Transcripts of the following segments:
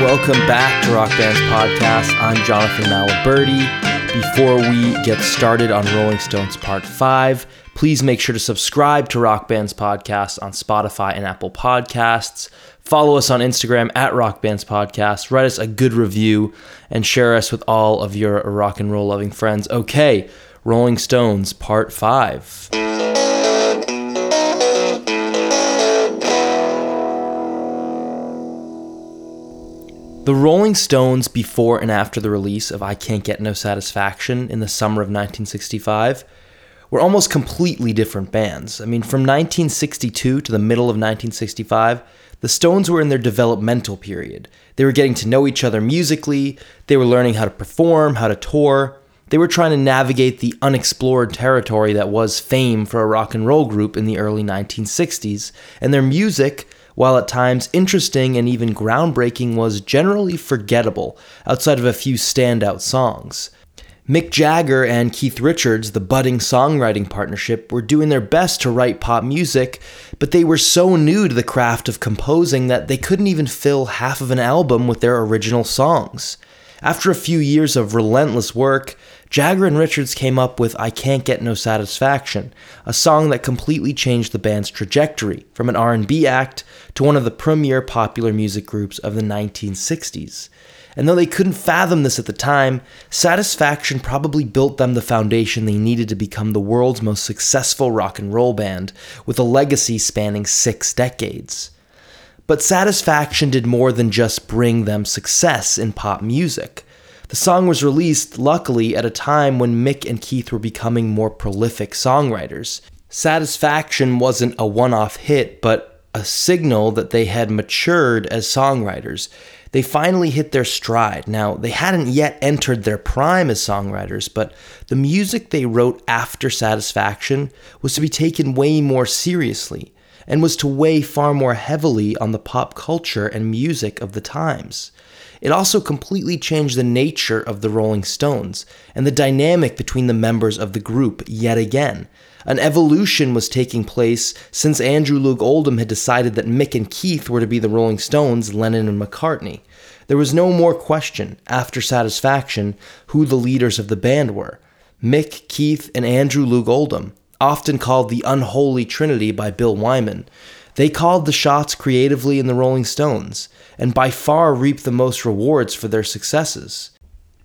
Welcome back to Rock Band's podcast. I'm Jonathan Maliberti. Before we get started on Rolling Stones Part 5, please make sure to subscribe to Rock Band's podcast on Spotify and Apple Podcasts. Follow us on Instagram at Rock Band's Podcast. Write us a good review and share us with all of your rock and roll loving friends. Okay, Rolling Stones Part 5. The Rolling Stones, before and after the release of I Can't Get No Satisfaction in the summer of 1965, were almost completely different bands. I mean, from 1962 to the middle of 1965, the Stones were in their developmental period. They were getting to know each other musically, they were learning how to perform, how to tour. They were trying to navigate the unexplored territory that was fame for a rock and roll group in the early 1960s, and their music while at times interesting and even groundbreaking, was generally forgettable outside of a few standout songs. Mick Jagger and Keith Richards, the budding songwriting partnership, were doing their best to write pop music, but they were so new to the craft of composing that they couldn't even fill half of an album with their original songs. After a few years of relentless work, Jagger and Richards came up with I Can't Get No Satisfaction, a song that completely changed the band's trajectory from an R&B act to one of the premier popular music groups of the 1960s. And though they couldn't fathom this at the time, Satisfaction probably built them the foundation they needed to become the world's most successful rock and roll band, with a legacy spanning six decades. But Satisfaction did more than just bring them success in pop music. The song was released, luckily, at a time when Mick and Keith were becoming more prolific songwriters. Satisfaction wasn't a one off hit, but a signal that they had matured as songwriters. They finally hit their stride. Now, they hadn't yet entered their prime as songwriters, but the music they wrote after Satisfaction was to be taken way more seriously and was to weigh far more heavily on the pop culture and music of the times. It also completely changed the nature of the Rolling Stones and the dynamic between the members of the group yet again. An evolution was taking place since Andrew Loog Oldham had decided that Mick and Keith were to be the Rolling Stones, Lennon and McCartney. There was no more question, after Satisfaction, who the leaders of the band were Mick, Keith, and Andrew Loog Oldham, often called the Unholy Trinity by Bill Wyman. They called the shots creatively in the Rolling Stones, and by far reaped the most rewards for their successes.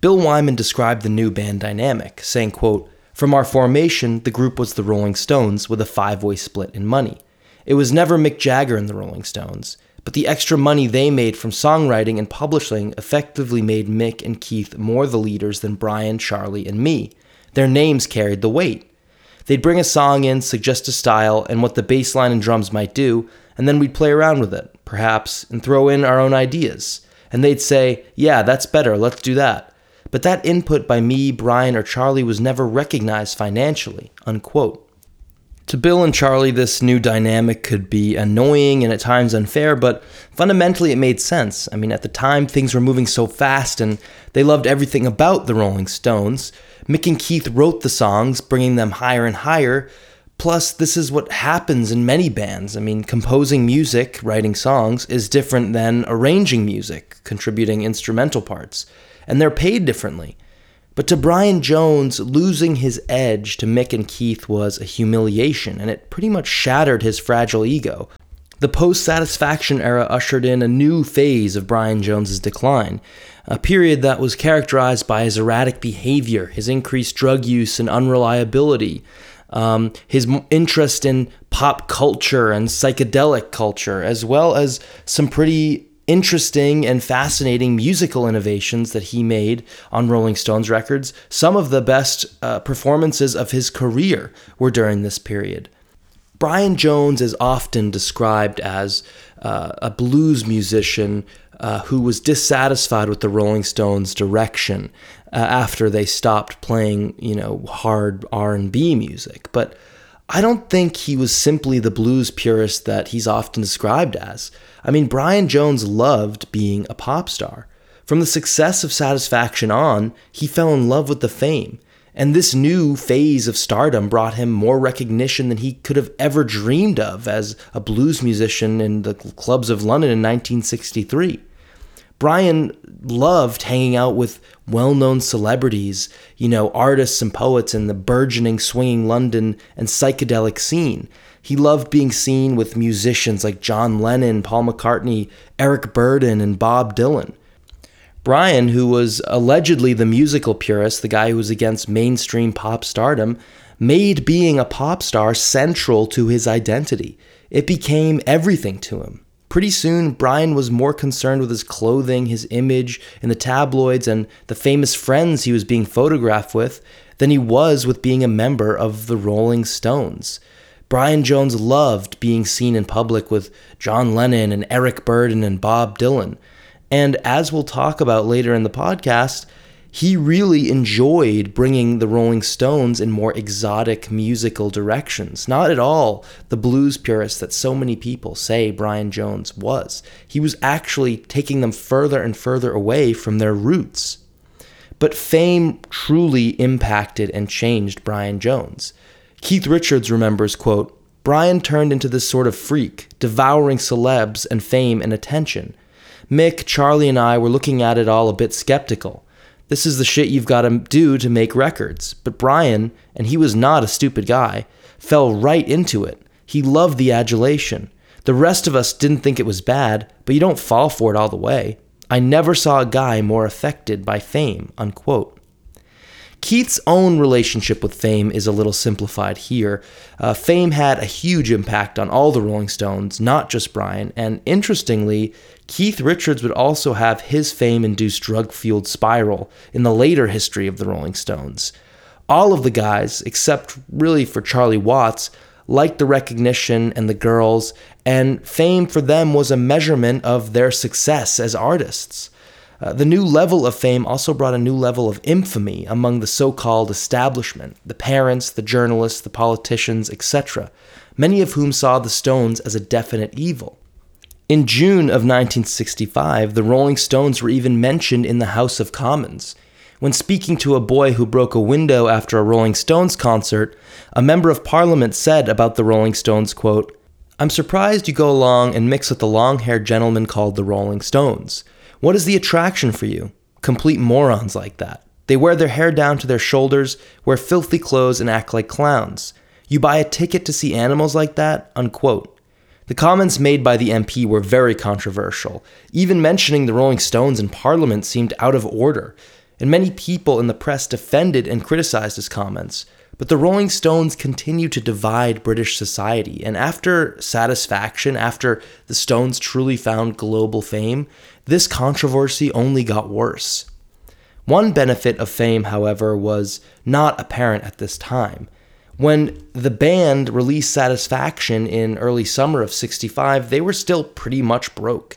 Bill Wyman described the new band dynamic, saying, quote, From our formation, the group was the Rolling Stones with a five-way split in money. It was never Mick Jagger and the Rolling Stones, but the extra money they made from songwriting and publishing effectively made Mick and Keith more the leaders than Brian, Charlie, and me. Their names carried the weight. They'd bring a song in, suggest a style, and what the bass line and drums might do, and then we'd play around with it, perhaps, and throw in our own ideas. And they'd say, Yeah, that's better, let's do that. But that input by me, Brian, or Charlie was never recognized financially. Unquote. To Bill and Charlie, this new dynamic could be annoying and at times unfair, but fundamentally it made sense. I mean, at the time, things were moving so fast and they loved everything about the Rolling Stones. Mick and Keith wrote the songs, bringing them higher and higher. Plus, this is what happens in many bands. I mean, composing music, writing songs, is different than arranging music, contributing instrumental parts, and they're paid differently. But to Brian Jones, losing his edge to Mick and Keith was a humiliation, and it pretty much shattered his fragile ego. The post satisfaction era ushered in a new phase of Brian Jones's decline, a period that was characterized by his erratic behavior, his increased drug use and unreliability, um, his interest in pop culture and psychedelic culture, as well as some pretty interesting and fascinating musical innovations that he made on Rolling Stones records. Some of the best uh, performances of his career were during this period. Brian Jones is often described as uh, a blues musician uh, who was dissatisfied with the Rolling Stones' direction uh, after they stopped playing, you know, hard R&B music. But I don't think he was simply the blues purist that he's often described as. I mean, Brian Jones loved being a pop star. From the success of Satisfaction on, he fell in love with the fame. And this new phase of stardom brought him more recognition than he could have ever dreamed of as a blues musician in the clubs of London in 1963. Brian loved hanging out with well known celebrities, you know, artists and poets in the burgeoning swinging London and psychedelic scene. He loved being seen with musicians like John Lennon, Paul McCartney, Eric Burdon, and Bob Dylan. Brian, who was allegedly the musical purist, the guy who was against mainstream pop stardom, made being a pop star central to his identity. It became everything to him. Pretty soon, Brian was more concerned with his clothing, his image in the tabloids, and the famous friends he was being photographed with than he was with being a member of the Rolling Stones. Brian Jones loved being seen in public with John Lennon and Eric Burdon and Bob Dylan. And as we'll talk about later in the podcast, he really enjoyed bringing the Rolling Stones in more exotic musical directions. Not at all the blues purist that so many people say Brian Jones was. He was actually taking them further and further away from their roots. But fame truly impacted and changed Brian Jones. Keith Richards remembers, quote, Brian turned into this sort of freak, devouring celebs and fame and attention. Mick, Charlie, and I were looking at it all a bit skeptical. This is the shit you've got to do to make records. But Brian, and he was not a stupid guy, fell right into it. He loved the adulation. The rest of us didn't think it was bad, but you don't fall for it all the way. I never saw a guy more affected by fame. Unquote. Keith's own relationship with fame is a little simplified here. Uh, fame had a huge impact on all the Rolling Stones, not just Brian, and interestingly, Keith Richards would also have his fame induced drug fueled spiral in the later history of the Rolling Stones. All of the guys, except really for Charlie Watts, liked the recognition and the girls, and fame for them was a measurement of their success as artists. Uh, the new level of fame also brought a new level of infamy among the so called establishment the parents, the journalists, the politicians, etc., many of whom saw the Stones as a definite evil. In June of 1965, the Rolling Stones were even mentioned in the House of Commons. When speaking to a boy who broke a window after a Rolling Stones concert, a member of parliament said about the Rolling Stones, quote, I'm surprised you go along and mix with the long haired gentleman called the Rolling Stones. What is the attraction for you? Complete morons like that. They wear their hair down to their shoulders, wear filthy clothes, and act like clowns. You buy a ticket to see animals like that? Unquote. The comments made by the MP were very controversial. Even mentioning the Rolling Stones in Parliament seemed out of order, and many people in the press defended and criticized his comments. But the Rolling Stones continued to divide British society, and after Satisfaction, after the Stones truly found global fame, this controversy only got worse. One benefit of fame, however, was not apparent at this time. When the band released Satisfaction in early summer of 65, they were still pretty much broke.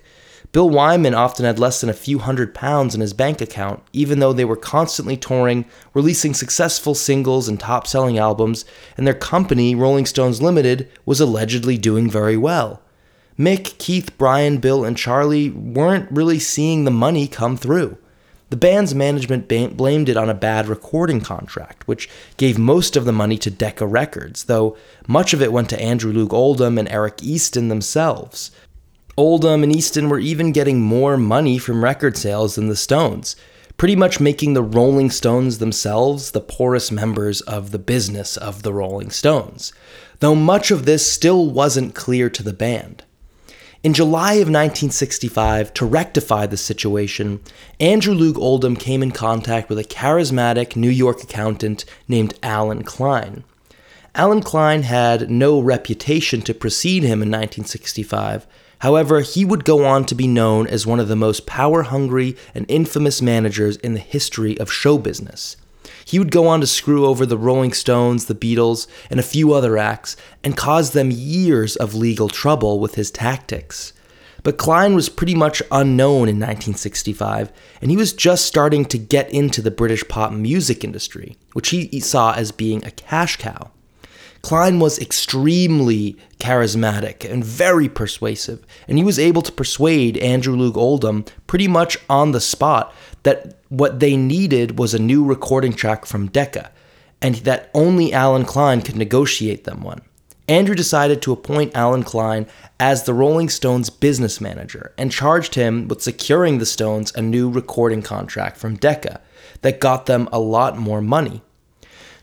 Bill Wyman often had less than a few hundred pounds in his bank account, even though they were constantly touring, releasing successful singles and top selling albums, and their company, Rolling Stones Limited, was allegedly doing very well. Mick, Keith, Brian, Bill, and Charlie weren't really seeing the money come through. The band's management blamed it on a bad recording contract, which gave most of the money to Decca Records, though much of it went to Andrew Loog Oldham and Eric Easton themselves. Oldham and Easton were even getting more money from record sales than the Stones, pretty much making the Rolling Stones themselves the poorest members of the business of the Rolling Stones, though much of this still wasn't clear to the band. In July of 1965, to rectify the situation, Andrew Loog Oldham came in contact with a charismatic New York accountant named Allen Klein. Allen Klein had no reputation to precede him in 1965. However, he would go on to be known as one of the most power hungry and infamous managers in the history of show business. He would go on to screw over the Rolling Stones, the Beatles, and a few other acts, and cause them years of legal trouble with his tactics. But Klein was pretty much unknown in 1965, and he was just starting to get into the British pop music industry, which he saw as being a cash cow. Klein was extremely charismatic and very persuasive, and he was able to persuade Andrew Loog Oldham pretty much on the spot that what they needed was a new recording track from Decca, and that only Allen Klein could negotiate them one. Andrew decided to appoint Allen Klein as the Rolling Stones business manager and charged him with securing the Stones a new recording contract from Decca that got them a lot more money.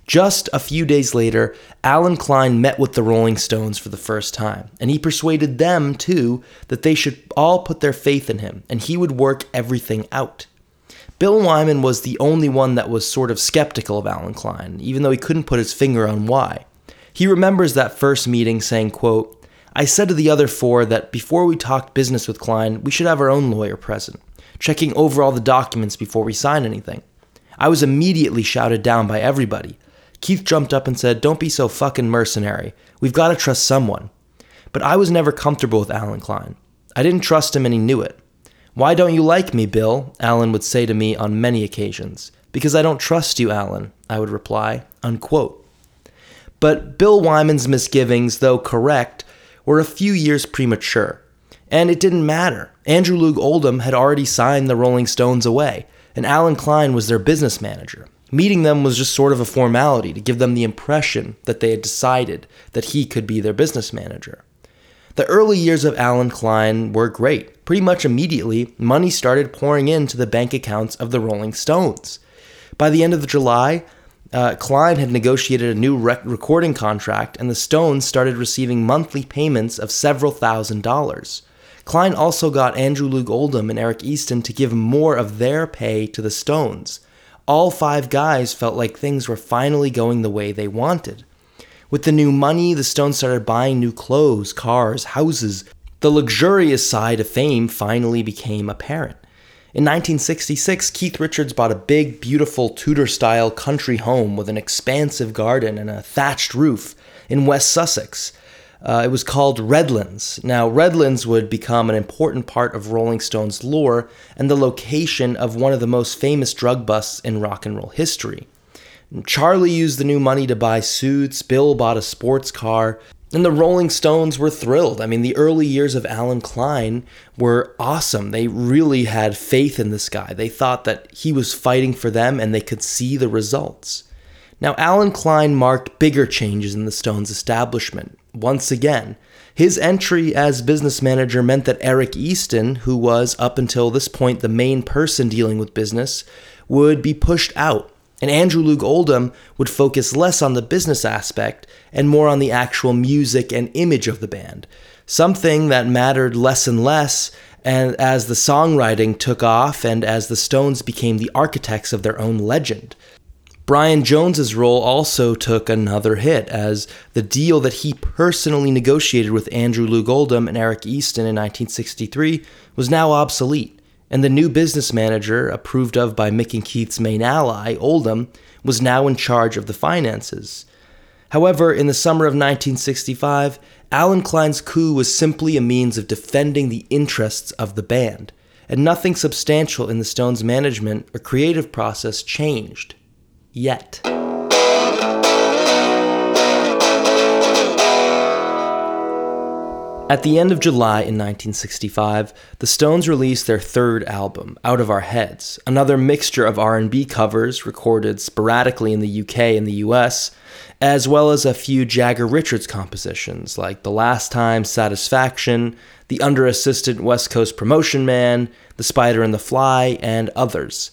Just a few days later, Allen Klein met with the Rolling Stones for the first time, and he persuaded them, too, that they should all put their faith in him and he would work everything out. Bill Wyman was the only one that was sort of skeptical of Allen Klein, even though he couldn't put his finger on why. He remembers that first meeting saying, quote, I said to the other four that before we talked business with Klein, we should have our own lawyer present, checking over all the documents before we sign anything. I was immediately shouted down by everybody. Keith jumped up and said, Don't be so fucking mercenary. We've got to trust someone. But I was never comfortable with Allen Klein. I didn't trust him and he knew it. Why don't you like me, Bill? Allen would say to me on many occasions. Because I don't trust you, Allen, I would reply. Unquote. But Bill Wyman's misgivings, though correct, were a few years premature. And it didn't matter. Andrew Loog Oldham had already signed the Rolling Stones away, and Allen Klein was their business manager. Meeting them was just sort of a formality to give them the impression that they had decided that he could be their business manager. The early years of Allen Klein were great. Pretty much immediately, money started pouring into the bank accounts of the Rolling Stones. By the end of July, uh, Klein had negotiated a new rec- recording contract, and the Stones started receiving monthly payments of several thousand dollars. Klein also got Andrew Loog Oldham and Eric Easton to give more of their pay to the Stones all five guys felt like things were finally going the way they wanted. With the new money, the Stones started buying new clothes, cars, houses. The luxurious side of fame finally became apparent. In 1966, Keith Richards bought a big, beautiful Tudor style country home with an expansive garden and a thatched roof in West Sussex. Uh, it was called Redlands. Now, Redlands would become an important part of Rolling Stones lore and the location of one of the most famous drug busts in rock and roll history. Charlie used the new money to buy suits, Bill bought a sports car, and the Rolling Stones were thrilled. I mean, the early years of Allen Klein were awesome. They really had faith in this guy. They thought that he was fighting for them and they could see the results. Now, Allen Klein marked bigger changes in the Stones' establishment. Once again, his entry as business manager meant that Eric Easton, who was up until this point the main person dealing with business, would be pushed out, and Andrew Loog Oldham would focus less on the business aspect and more on the actual music and image of the band, something that mattered less and less and as the songwriting took off and as the Stones became the architects of their own legend. Brian Jones's role also took another hit as the deal that he personally negotiated with Andrew Loog Oldham and Eric Easton in 1963 was now obsolete, and the new business manager, approved of by Mick and Keith's main ally, Oldham, was now in charge of the finances. However, in the summer of 1965, Allen Klein's coup was simply a means of defending the interests of the band, and nothing substantial in the Stones' management or creative process changed yet. At the end of July in 1965, the Stones released their third album, Out of Our Heads, another mixture of R&B covers recorded sporadically in the UK and the US, as well as a few Jagger Richards compositions like The Last Time, Satisfaction, The Under Assistant West Coast Promotion Man, The Spider and the Fly, and others.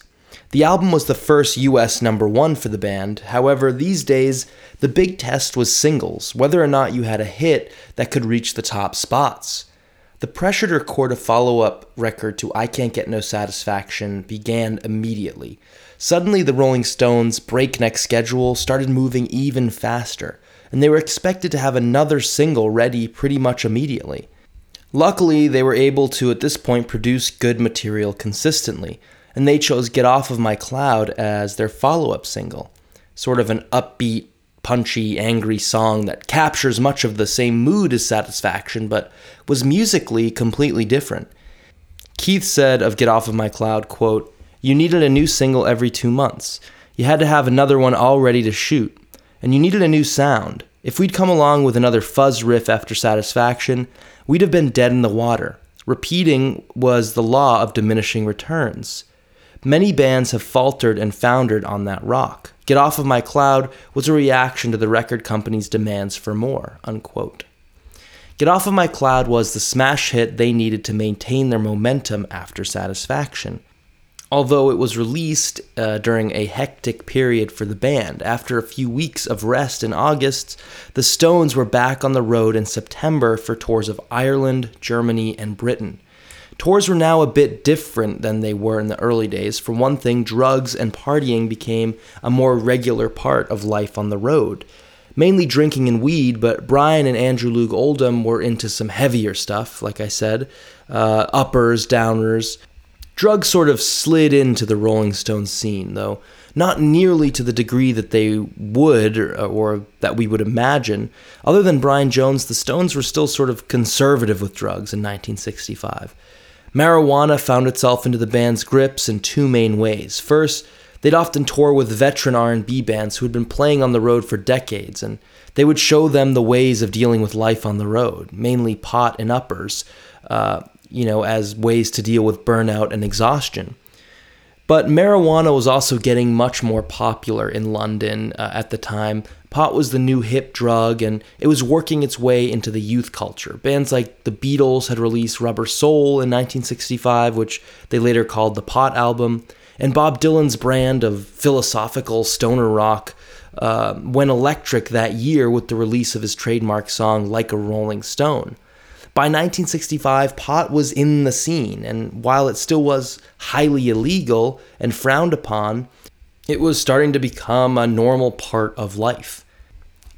The album was the first US number one for the band. However, these days, the big test was singles, whether or not you had a hit that could reach the top spots. The pressure to record a follow up record to I Can't Get No Satisfaction began immediately. Suddenly, the Rolling Stones' breakneck schedule started moving even faster, and they were expected to have another single ready pretty much immediately. Luckily, they were able to at this point produce good material consistently, and they chose Get Off of My Cloud as their follow up single. Sort of an upbeat, punchy, angry song that captures much of the same mood as Satisfaction, but was musically completely different. Keith said of Get Off of My Cloud, quote, You needed a new single every two months. You had to have another one all ready to shoot. And you needed a new sound. If we'd come along with another fuzz riff after Satisfaction, we'd have been dead in the water. Repeating was the law of diminishing returns. Many bands have faltered and foundered on that rock. Get Off of My Cloud was a reaction to the record company's demands for more. Unquote. Get Off of My Cloud was the smash hit they needed to maintain their momentum after Satisfaction. Although it was released uh, during a hectic period for the band, after a few weeks of rest in August, the Stones were back on the road in September for tours of Ireland, Germany, and Britain. Tours were now a bit different than they were in the early days. For one thing, drugs and partying became a more regular part of life on the road. Mainly drinking and weed, but Brian and Andrew Loog Oldham were into some heavier stuff, like I said uh, uppers, downers. Drugs sort of slid into the Rolling Stones scene, though not nearly to the degree that they would or, or, that we would imagine. Other than Brian Jones, the Stones were still sort of conservative with drugs in 1965. Marijuana found itself into the band's grips in two main ways. First, they'd often tour with veteran R&B bands who had been playing on the road for decades, and they would show them the ways of dealing with life on the road, mainly pot and uppers, uh, you know, as ways to deal with burnout and exhaustion. But marijuana was also getting much more popular in London uh, at the time. Pot was the new hip drug, and it was working its way into the youth culture. Bands like the Beatles had released Rubber Soul in 1965, which they later called the Pot album, and Bob Dylan's brand of philosophical stoner rock uh, went electric that year with the release of his trademark song Like a Rolling Stone. By 1965, pot was in the scene, and while it still was highly illegal and frowned upon, it was starting to become a normal part of life.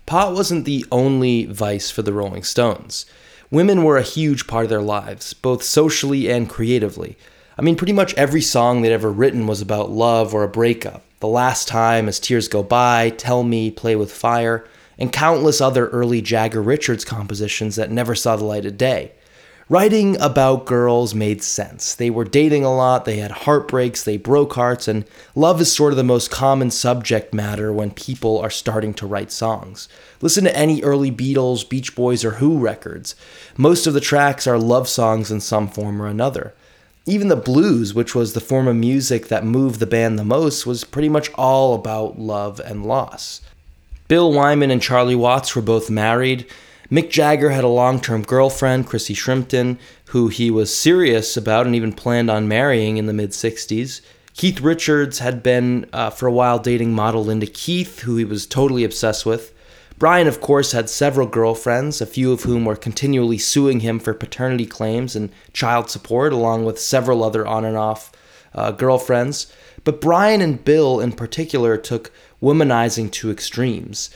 Pot wasn't the only vice for the Rolling Stones. Women were a huge part of their lives, both socially and creatively. I mean, pretty much every song they'd ever written was about love or a breakup. The Last Time, As Tears Go By, Tell Me, Play with Fire and countless other early Jagger Richards compositions that never saw the light of day. Writing about girls made sense. They were dating a lot, they had heartbreaks, they broke hearts, and love is sort of the most common subject matter when people are starting to write songs. Listen to any early Beatles, Beach Boys, or Who records. Most of the tracks are love songs in some form or another. Even the blues, which was the form of music that moved the band the most, was pretty much all about love and loss. Bill Wyman and Charlie Watts were both married. Mick Jagger had a long term girlfriend, Chrissie Shrimpton, who he was serious about and even planned on marrying in the mid 60s. Keith Richards had been uh, for a while dating model Linda Keith, who he was totally obsessed with. Brian, of course, had several girlfriends, a few of whom were continually suing him for paternity claims and child support, along with several other on and off uh, girlfriends. But Brian and Bill, in particular, took womanizing to extremes.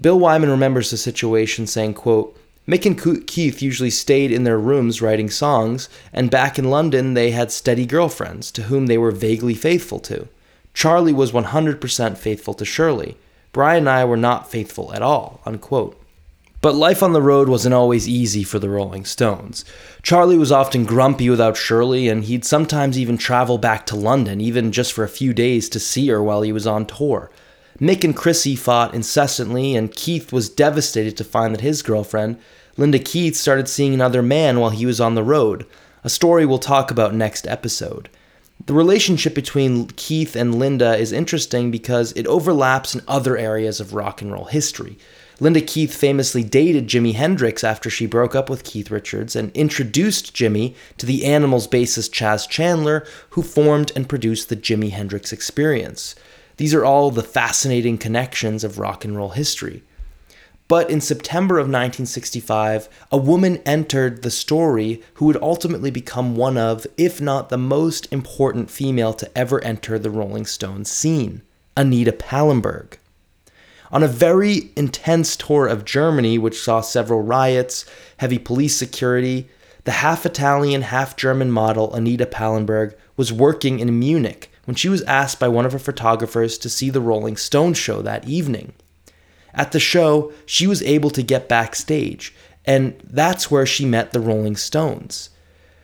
Bill Wyman remembers the situation saying, quote, Mick and Keith usually stayed in their rooms writing songs, and back in London they had steady girlfriends to whom they were vaguely faithful to. Charlie was 100% faithful to Shirley. Brian and I were not faithful at all. Unquote. But life on the road wasn't always easy for the Rolling Stones. Charlie was often grumpy without Shirley, and he'd sometimes even travel back to London, even just for a few days, to see her while he was on tour. Mick and Chrissie fought incessantly, and Keith was devastated to find that his girlfriend, Linda Keith, started seeing another man while he was on the road, a story we'll talk about next episode. The relationship between Keith and Linda is interesting because it overlaps in other areas of rock and roll history. Linda Keith famously dated Jimi Hendrix after she broke up with Keith Richards and introduced Jimi to the Animals bassist Chas Chandler, who formed and produced the Jimi Hendrix Experience. These are all the fascinating connections of rock and roll history. But in September of 1965, a woman entered the story who would ultimately become one of, if not the most important female to ever enter the Rolling Stones scene Anita Pallenberg. On a very intense tour of Germany, which saw several riots, heavy police security, the half Italian, half German model Anita Pallenberg was working in Munich when she was asked by one of her photographers to see the Rolling Stones show that evening. At the show, she was able to get backstage, and that's where she met the Rolling Stones.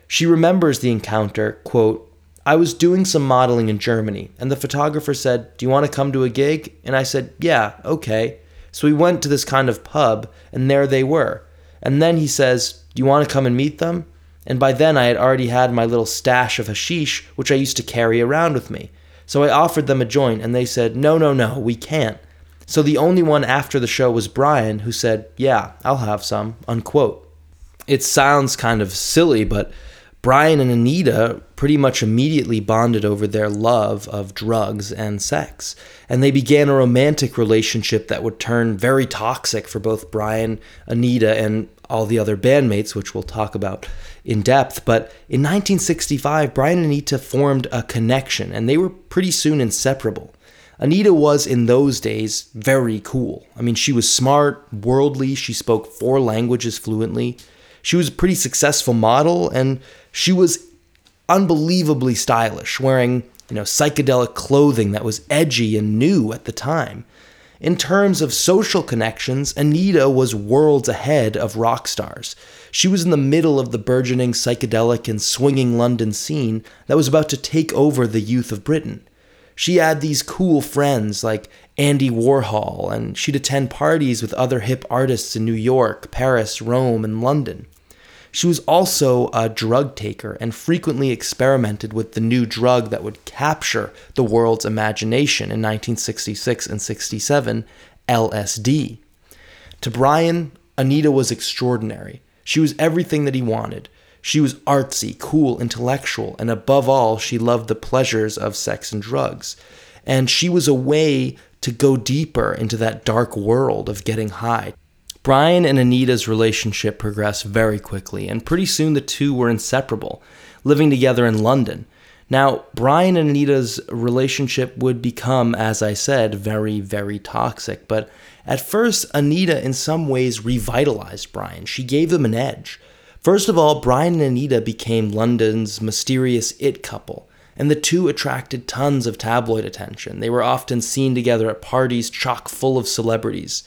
She remembers the encounter, quote, I was doing some modeling in Germany, and the photographer said, Do you want to come to a gig? And I said, Yeah, okay. So we went to this kind of pub, and there they were. And then he says, Do you want to come and meet them? And by then I had already had my little stash of hashish, which I used to carry around with me. So I offered them a joint, and they said, no, no, no, we can't. So the only one after the show was Brian, who said, yeah, I'll have some, unquote. It sounds kind of silly, but Brian and Anita pretty much immediately bonded over their love of drugs and sex, and they began a romantic relationship that would turn very toxic for both Brian, Anita, and all the other bandmates, which we'll talk about in depth. But in 1965, Brian and Anita formed a connection, and they were pretty soon inseparable. Anita was, in those days, very cool. I mean, she was smart, worldly, she spoke four languages fluently. She was a pretty successful model, and she was unbelievably stylish, wearing, you know, psychedelic clothing that was edgy and new at the time. In terms of social connections, Anita was worlds ahead of rock stars. She was in the middle of the burgeoning psychedelic and swinging London scene that was about to take over the youth of Britain. She had these cool friends like Andy Warhol, and she'd attend parties with other hip artists in New York, Paris, Rome, and London. She was also a drug taker and frequently experimented with the new drug that would capture the world's imagination in 1966 and 67, LSD. To Brian, Anita was extraordinary. She was everything that he wanted. She was artsy, cool, intellectual, and above all, she loved the pleasures of sex and drugs. And she was a way to go deeper into that dark world of getting high, Brian and Anita's relationship progressed very quickly, and pretty soon the two were inseparable, living together in London. Now, Brian and Anita's relationship would become, as I said, very, very toxic, but at first, Anita in some ways revitalized Brian. She gave him an edge. First of all, Brian and Anita became London's mysterious it couple, and the two attracted tons of tabloid attention. They were often seen together at parties chock full of celebrities.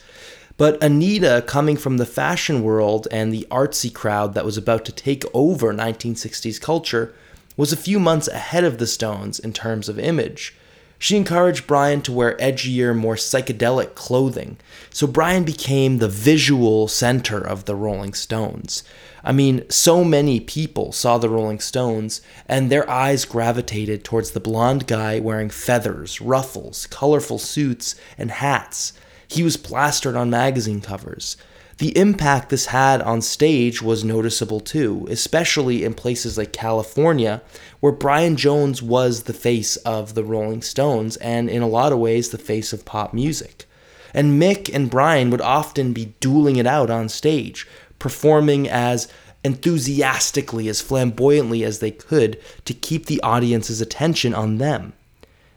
But Anita, coming from the fashion world and the artsy crowd that was about to take over 1960s culture, was a few months ahead of the Stones in terms of image. She encouraged Brian to wear edgier, more psychedelic clothing, so Brian became the visual center of the Rolling Stones. I mean, so many people saw the Rolling Stones, and their eyes gravitated towards the blonde guy wearing feathers, ruffles, colorful suits, and hats he was plastered on magazine covers. The impact this had on stage was noticeable too, especially in places like California, where Brian Jones was the face of the Rolling Stones and, in a lot of ways, the face of pop music. And Mick and Brian would often be dueling it out on stage, performing as enthusiastically, as flamboyantly as they could to keep the audience's attention on them.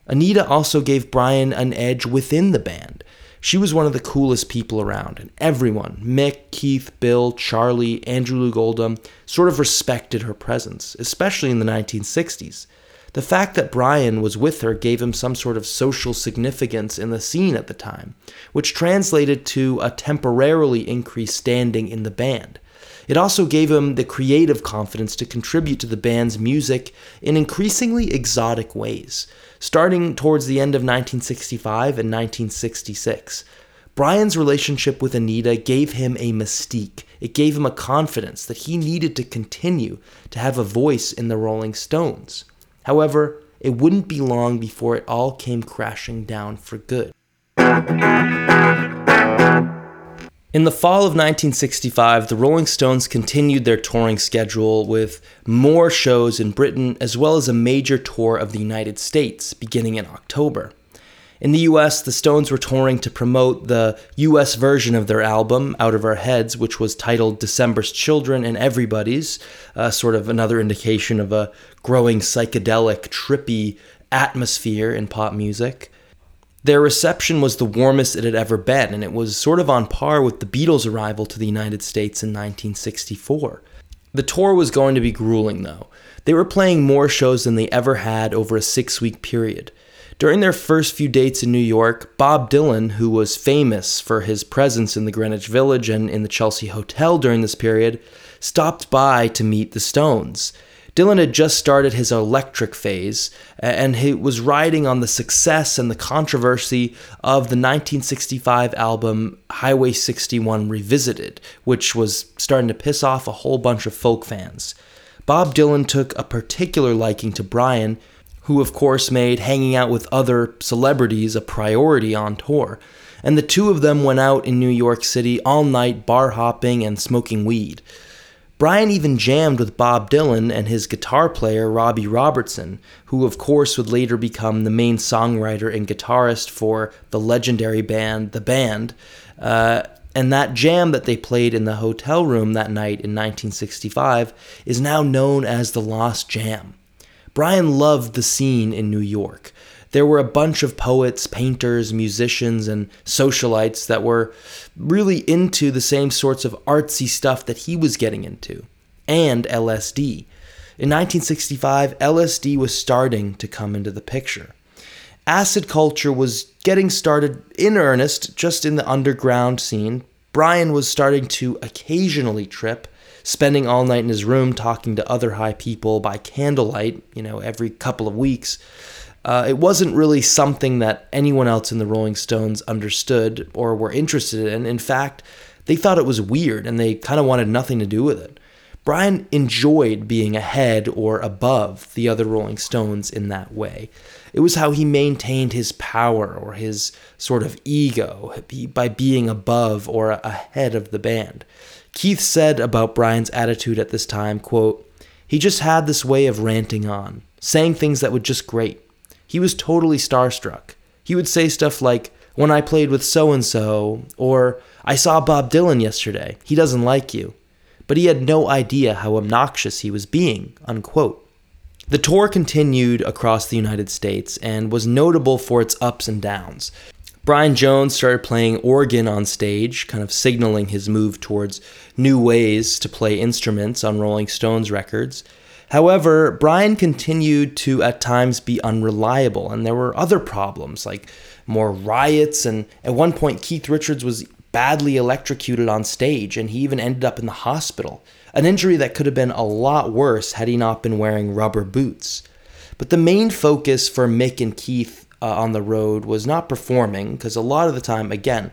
Anita also gave Brian an edge within the band. She was one of the coolest people around, and everyone Mick, Keith, Bill, Charlie, Andrew Loog Oldham sort of respected her presence, especially in the 1960s. The fact that Brian was with her gave him some sort of social significance in the scene at the time, which translated to a temporarily increased standing in the band. It also gave him the creative confidence to contribute to the band's music in increasingly exotic ways starting towards the end of 1965 and 1966. Brian's relationship with Anita gave him a mystique. It gave him a confidence that he needed to continue to have a voice in the Rolling Stones. However, it wouldn't be long before it all came crashing down for good. In the fall of 1965, the Rolling Stones continued their touring schedule with more shows in Britain as well as a major tour of the United States beginning in October. In the US, the Stones were touring to promote the US version of their album, Out of Our Heads, which was titled December's Children and Everybody's, uh, sort of another indication of a growing psychedelic, trippy atmosphere in pop music. Their reception was the warmest it had ever been, and it was sort of on par with the Beatles' arrival to the United States in 1964. The tour was going to be grueling, though. They were playing more shows than they ever had over a six week period. During their first few dates in New York, Bob Dylan, who was famous for his presence in the Greenwich Village and in the Chelsea Hotel during this period, stopped by to meet the Stones. Dylan had just started his electric phase, and he was riding on the success and the controversy of the 1965 album Highway 61 Revisited, which was starting to piss off a whole bunch of folk fans. Bob Dylan took a particular liking to Brian, who of course made hanging out with other celebrities a priority on tour. And the two of them went out in New York City all night bar hopping and smoking weed. Brian even jammed with Bob Dylan and his guitar player Robbie Robertson, who of course would later become the main songwriter and guitarist for the legendary band The Band. Uh, and that jam that they played in the hotel room that night in 1965 is now known as the Lost Jam. Brian loved the scene in New York there were a bunch of poets, painters, musicians, and socialites that were really into the same sorts of artsy stuff that he was getting into, and LSD. In 1965, LSD was starting to come into the picture. Acid culture was getting started in earnest just in the underground scene. Brian was starting to occasionally trip, spending all night in his room talking to other high people by candlelight, you know, every couple of weeks. Uh, it wasn't really something that anyone else in the Rolling Stones understood or were interested in. In fact, they thought it was weird and they kind of wanted nothing to do with it. Brian enjoyed being ahead or above the other Rolling Stones in that way. It was how he maintained his power or his sort of ego by being above or ahead of the band. Keith said about Brian's attitude at this time, quote, he just had this way of ranting on, saying things that were just great he was totally starstruck. He would say stuff like, When I played with so and so, or I saw Bob Dylan yesterday. He doesn't like you. But he had no idea how obnoxious he was being. Unquote. The tour continued across the United States and was notable for its ups and downs. Brian Jones started playing organ on stage, kind of signaling his move towards new ways to play instruments on Rolling Stones records. However, Brian continued to at times be unreliable, and there were other problems like more riots. And at one point, Keith Richards was badly electrocuted on stage, and he even ended up in the hospital. An injury that could have been a lot worse had he not been wearing rubber boots. But the main focus for Mick and Keith uh, on the road was not performing, because a lot of the time, again,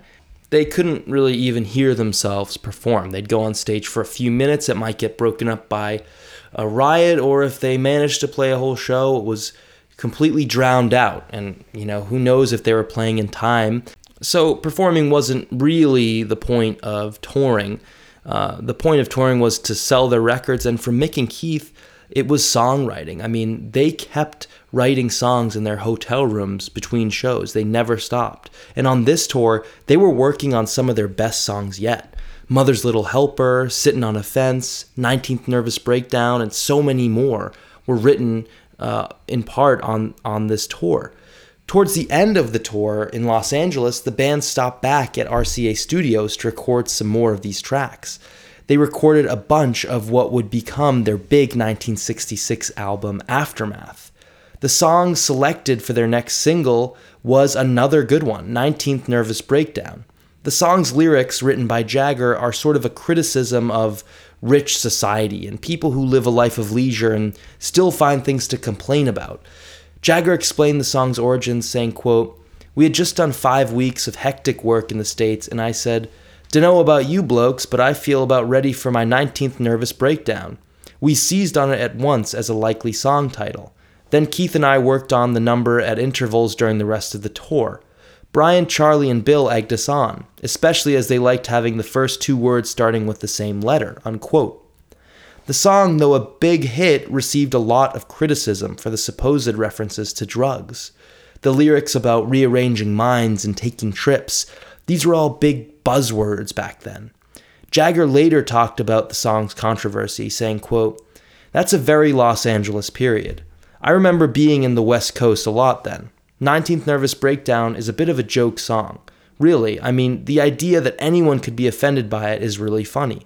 they couldn't really even hear themselves perform. They'd go on stage for a few minutes, it might get broken up by a riot or if they managed to play a whole show, it was completely drowned out. And, you know, who knows if they were playing in time. So performing wasn't really the point of touring. Uh, the point of touring was to sell their records. And for Mick and Keith, it was songwriting. I mean, they kept writing songs in their hotel rooms between shows. They never stopped. And on this tour, they were working on some of their best songs yet. Mother's Little Helper, Sitting on a Fence, 19th Nervous Breakdown, and so many more were written uh, in part on, on this tour. Towards the end of the tour in Los Angeles, the band stopped back at RCA Studios to record some more of these tracks. They recorded a bunch of what would become their big 1966 album, Aftermath. The song selected for their next single was another good one, 19th Nervous Breakdown. The song's lyrics, written by Jagger, are sort of a criticism of rich society and people who live a life of leisure and still find things to complain about. Jagger explained the song's origins, saying, quote, We had just done five weeks of hectic work in the States, and I said, Dunno about you blokes, but I feel about ready for my 19th nervous breakdown. We seized on it at once as a likely song title. Then Keith and I worked on the number at intervals during the rest of the tour. Brian, Charlie, and Bill egged us on, especially as they liked having the first two words starting with the same letter. Unquote. The song, though a big hit, received a lot of criticism for the supposed references to drugs. The lyrics about rearranging minds and taking trips, these were all big buzzwords back then. Jagger later talked about the song's controversy, saying, quote, That's a very Los Angeles period. I remember being in the West Coast a lot then. 19th Nervous Breakdown is a bit of a joke song. Really, I mean, the idea that anyone could be offended by it is really funny.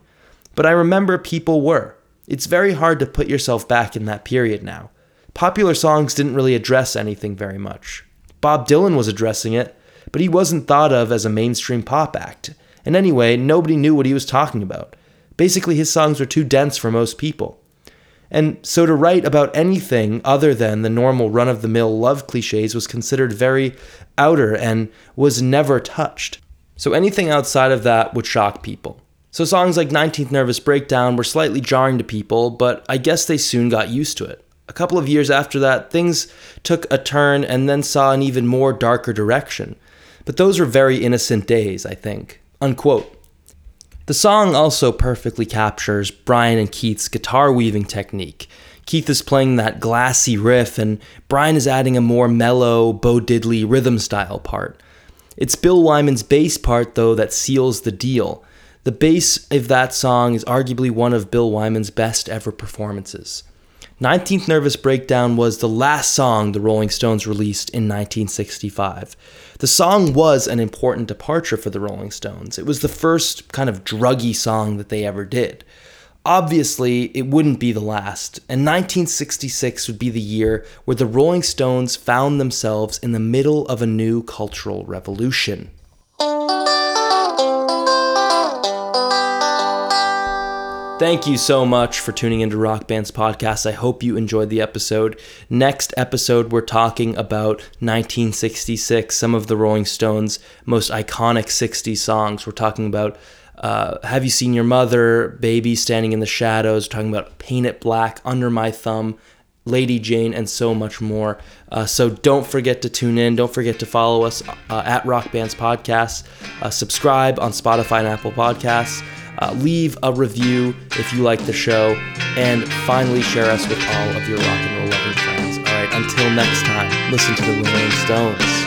But I remember people were. It's very hard to put yourself back in that period now. Popular songs didn't really address anything very much. Bob Dylan was addressing it, but he wasn't thought of as a mainstream pop act. And anyway, nobody knew what he was talking about. Basically, his songs were too dense for most people. And so to write about anything other than the normal run of the mill love cliches was considered very outer and was never touched. So anything outside of that would shock people. So songs like 19th Nervous Breakdown were slightly jarring to people, but I guess they soon got used to it. A couple of years after that, things took a turn and then saw an even more darker direction. But those were very innocent days, I think. Unquote. The song also perfectly captures Brian and Keith's guitar weaving technique. Keith is playing that glassy riff, and Brian is adding a more mellow, Bo Diddley rhythm style part. It's Bill Wyman's bass part, though, that seals the deal. The bass of that song is arguably one of Bill Wyman's best ever performances. 19th Nervous Breakdown was the last song the Rolling Stones released in 1965. The song was an important departure for the Rolling Stones. It was the first kind of druggy song that they ever did. Obviously, it wouldn't be the last, and 1966 would be the year where the Rolling Stones found themselves in the middle of a new cultural revolution. Thank you so much for tuning into Rock Band's podcast. I hope you enjoyed the episode. Next episode, we're talking about 1966, some of the Rolling Stones' most iconic 60s songs. We're talking about uh, Have You Seen Your Mother, Baby Standing in the Shadows, we're talking about Paint It Black, Under My Thumb, Lady Jane, and so much more. Uh, so don't forget to tune in. Don't forget to follow us uh, at Rock Band's Podcast. Uh, subscribe on Spotify and Apple Podcasts. Uh, leave a review if you like the show, and finally share us with all of your rock and roll loving friends. All right, until next time, listen to the Rolling Stones.